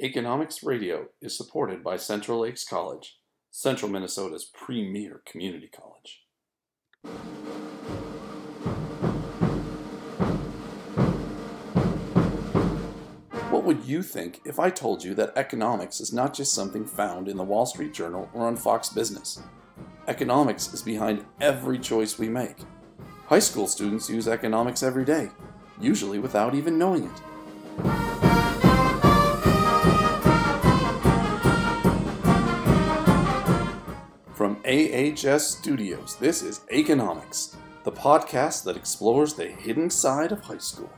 Economics Radio is supported by Central Lakes College, Central Minnesota's premier community college. What would you think if I told you that economics is not just something found in the Wall Street Journal or on Fox Business? Economics is behind every choice we make. High school students use economics every day, usually without even knowing it. AHS Studios, this is Economics, the podcast that explores the hidden side of high school.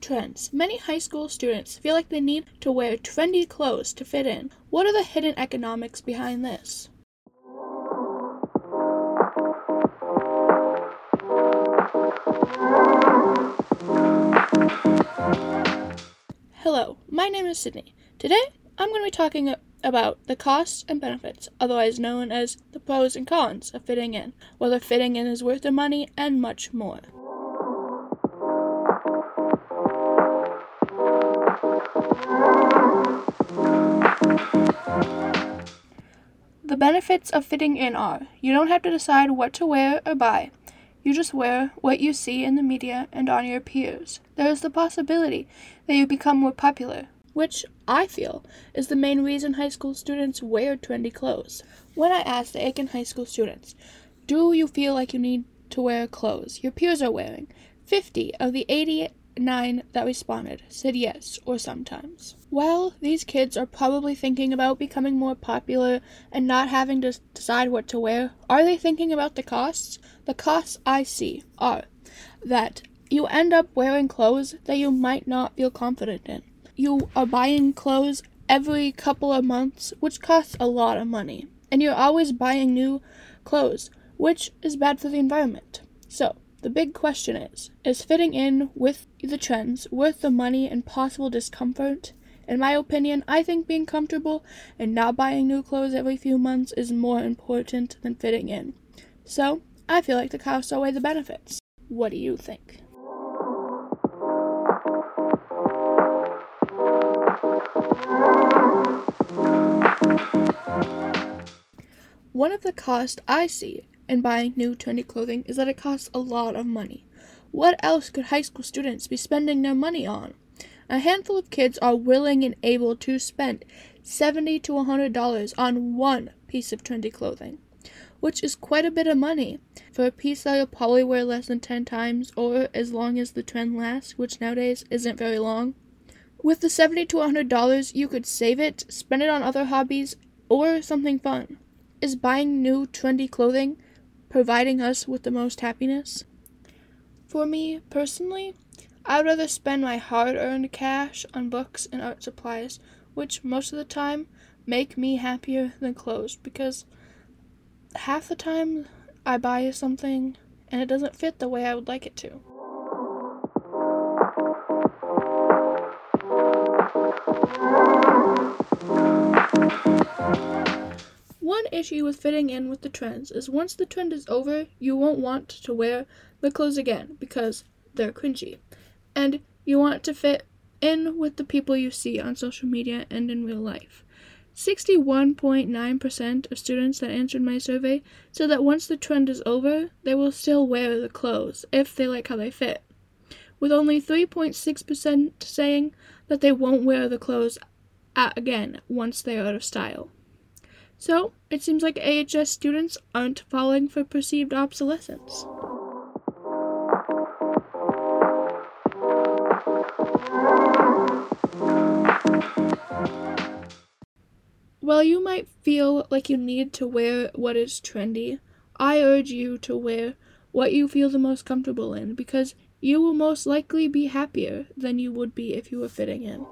Trends. Many high school students feel like they need to wear trendy clothes to fit in. What are the hidden economics behind this? My name is Sydnee. Today, I'm going to be talking about the costs and benefits, otherwise known as the pros and cons of fitting in, whether fitting in is worth the money, and much more. The benefits of fitting in are you don't have to decide what to wear or buy. You just wear what you see in the media and on your peers. There is the possibility that you become more popular, which I feel is the main reason high school students wear trendy clothes. When I asked the Aitkin High School students, Do you feel like you need to wear clothes your peers are wearing? 50 of the 89 that responded said yes or sometimes. Well, these kids are probably thinking about becoming more popular and not having to decide what to wear. Are they thinking about the costs? The costs I see are that you end up wearing clothes that you might not feel confident in. You are buying clothes every couple of months, which costs a lot of money. And you're always buying new clothes, which is bad for the environment. So, the big question is Is fitting in with the trends worth the money and possible discomfort? In my opinion, I think being comfortable and not buying new clothes every few months is more important than fitting in. So, I feel like the costs outweigh the benefits. What do you think? One of the costs I see in buying new trendy clothing is that it costs a lot of money. What else could high school students be spending their money on? A handful of kids are willing and able to spend 70 to $100 on one piece of trendy clothing, which is quite a bit of money for a piece that you'll probably wear less than 10 times or as long as the trend lasts, which nowadays isn't very long. With the 70 to $100, you could save it, spend it on other hobbies, or something fun. Is buying new trendy clothing providing us with the most happiness? For me, personally, I'd rather spend my hard earned cash on books and art supplies, which most of the time make me happier than clothes because half the time I buy something and it doesn't fit the way I would like it to. One issue with fitting in with the trends is once the trend is over, you won't want to wear the clothes again because they're cringy. And you want to fit in with the people you see on social media and in real life. 61.9% of students that answered my survey said that once the trend is over, they will still wear the clothes if they like how they fit, with only 3.6% saying that they won't wear the clothes again once they are out of style. So, it seems like AHS students aren't falling for perceived obsolescence. While you might feel like you need to wear what is trendy, I urge you to wear what you feel the most comfortable in because you will most likely be happier than you would be if you were fitting in.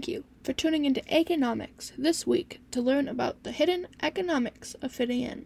Thank you for tuning into Economics this week to learn about the hidden economics of fitting in.